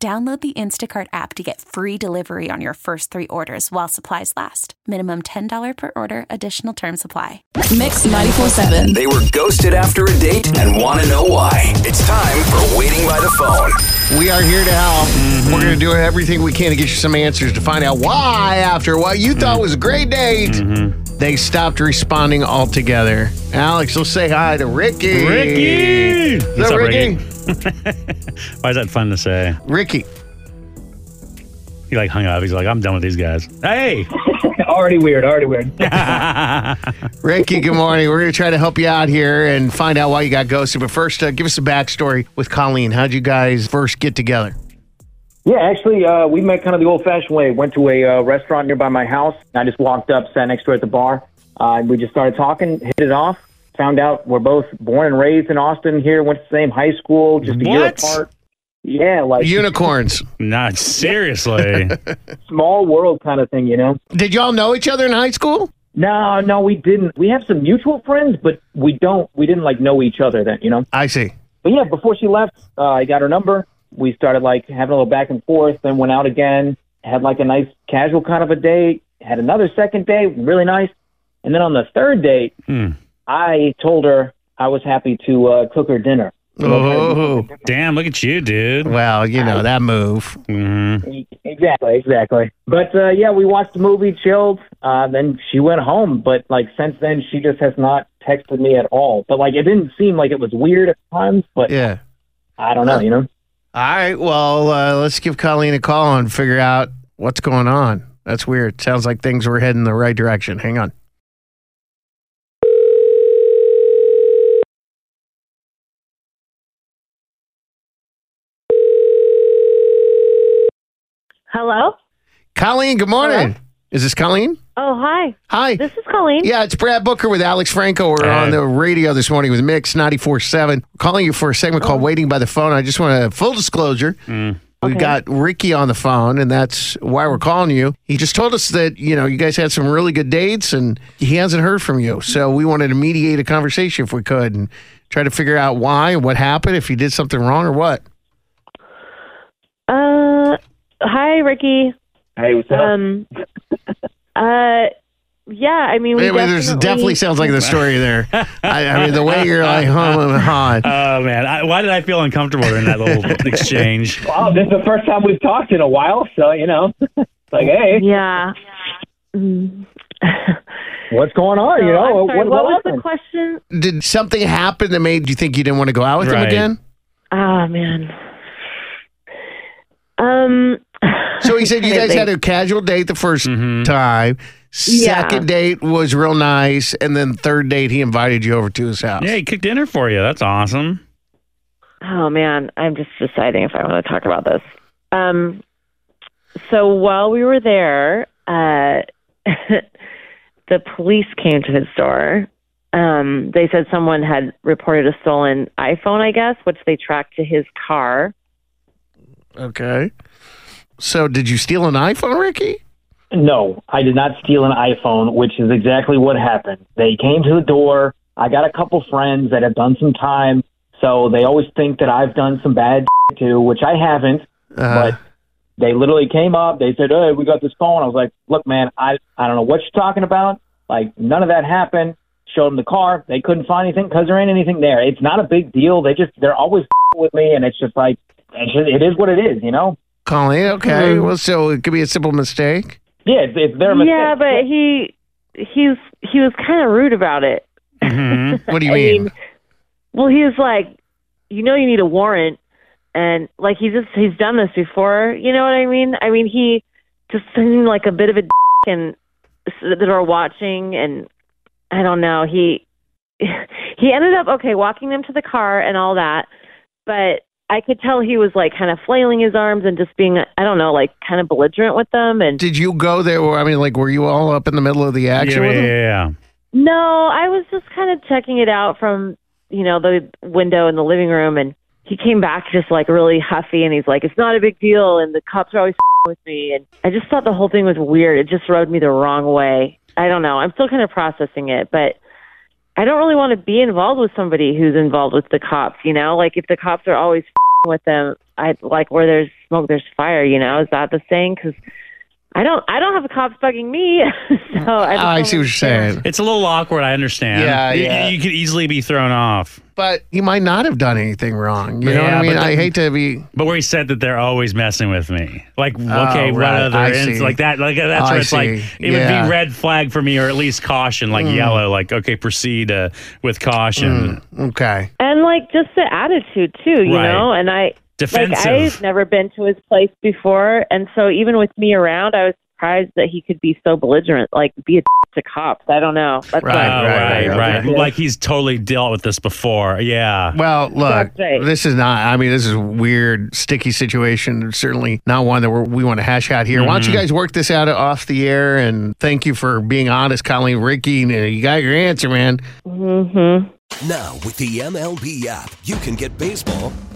Download the Instacart app to get free delivery on your first three orders while supplies last. Minimum $10 per order, additional term supply. Mix 94.7. They were ghosted after a date and want to know why. It's time for Waiting by the Phone. We are here to help. Mm-hmm. We're going to do everything we can to get you some answers to find out why, after what you thought mm-hmm. was a great date, mm-hmm. they stopped responding altogether. Alex, let's say hi to Ricky. Ricky! Is What's up, Ricky? Ricky? Why is that fun to say? Ricky. He like hung up. He's like, I'm done with these guys. Hey! already weird, already weird. Ricky, good morning. We're going to try to help you out here and find out why you got ghosted. But first, uh, give us a backstory with Colleen. How'd you guys first get together? yeah, actually, uh, we met kind of the old-fashioned way. Went to a uh, restaurant nearby my house. I just walked up, sat next to her at the bar. Uh, we just started talking, hit it off. Found out we're both born and raised in Austin. Here, went to the same high school, just a year What? apart. Yeah, like Unicorns. Not seriously. small world kind of thing, you know. Did y'all know each other in high school? No, no, we didn't. We have some mutual friends, but we don't. We didn't like know each other then, you know. I see. But yeah, before she left, uh, I got her number. We started like having a little back and forth, then went out again, had like a nice casual kind of a date, had another second date, really nice. And then on the third date, Hmm. I told her I was happy to uh, cook her dinner. Oh, Damn, look at you, dude. well, you know, that move. Mhm. Exactly, exactly. But uh, yeah, we watched the movie, chilled. Uh, then she went home. But like since then, she just has not texted me at all. But like it didn't seem like it was weird at times. But Yeah. I don't know, you know. All right. Well, uh, let's give Colleen a call and figure out what's going on. That's weird. Sounds like things were heading the right direction. Hang on. Hello? Colleen, good morning. Is this Colleen? Oh, hi. Hi. This is Colleen. Yeah, it's Brad Booker with Alex Franco. We're Hey. on the radio this morning with Mix 94.7. Calling you for a segment called oh. Waiting by the Phone. I just want to, full disclosure, mm. we've got Ricky on the phone, and that's why we're calling you. He just told us that, you know, you guys had some really good dates, and he hasn't heard from you. So we wanted to mediate a conversation if we could and try to figure out why and what happened, if you did something wrong or what. Hi, Ricky. Hey, what's up? Um, uh, yeah, I mean, we Anyway, there's definitely, definitely sounds like the story there. I, I mean, the way you're like, hum and hawing. Oh, man. I, why did I feel uncomfortable in that little exchange? Wow, this is the first time we've talked in a while, so you know, it's like, hey, Yeah. Mm. what's going on? you know, sorry, what, what, what was the question? Did something happen that made you think you didn't want to go out with him Right. again? Oh, man. Um, So he said you guys had a casual date the 1st Mhm. time. Yeah. Second date was real nice, and then third date he invited you over to his house. Yeah, he cooked dinner for you. That's awesome. Oh man, I'm just deciding if I want to talk about this. Um, so while we were there, uh, the police came to his door. Um, they said someone had reported a stolen iPhone, I guess, which they tracked to his car. Okay. So did you steal an iPhone, Ricky? No, I did not steal an iPhone, which is exactly what happened. They came to the door. I got a couple friends that have done some time, so they always think that I've done some bad too, which I haven't. Uh, But they literally came up. They said, "Hey, we got this phone." I was like, "Look, man, I I don't know what you're talking about. Like, none of that happened." Showed them the car. They couldn't find anything because there ain't anything there. It's not a big deal. They just they're always with me, and it's just like it's just, it is what it is, you know. Colleen, okay. Hmm. Well, so it could be a simple mistake. Yeah, it's, it's their mistake. Yeah, but he he's he was kind of rude about it. hmm What do you mean? mean, well, he was like, you know, you need a warrant, and like he just he's done this before. You know what I mean? I mean, he just seemed like a bit of a dick and that are watching, and I don't know. He he ended up okay walking them to the car and all that, but I could tell he was like kind of flailing his arms and just being, I don't know, like kind of belligerent with them. And Did you go there? Or, I mean, like, were you all up in the middle of the action yeah, yeah, yeah. no, I was just kind of checking it out from, you know, the window in the living room. And he came back just like really huffy and he's like, it's not a big deal. And the cops are always with me. And I just thought the whole thing was weird. It just rubbed me the wrong way. I don't know. I'm still kind of processing it, but I don't really want to be involved with somebody who's involved with the cops, you know? Like if the cops are always with them, I like where there's smoke there's fire, you know? Is that the saying cuz I don't I don't have the cops bugging me. so I, just I don't see what you're understand. saying. It's a little awkward. I understand. Yeah, You- yeah. You, could easily be thrown off. But he might not have done anything wrong. You know what Yeah, I mean? but I the- hate to be. But where he said that they're always messing with me, like okay, what Oh, right. other I ins see. like that, like that's I where it's like see. it Yeah. Would be red flag for me, or at least caution, like yellow, like okay, proceed uh, with caution, Okay. And like just the attitude too, you Right. know? And I defensive. Like I've never been to his place before, and so even with me around, I was surprised that he could be so belligerent, like be a to cops. I don't know. That's Right, right, right, right, right, Like he's totally dealt with this before. Yeah. Well, look, right. this is not, I mean, this is a weird, sticky situation. Certainly not one that we're, we want to hash out here. Why don't you Mm-hmm. guys work this out off the air? And thank you for being honest, Colleen Ricky. You got your answer, man. Mm-hmm. Now, with the MLB app, you can get baseball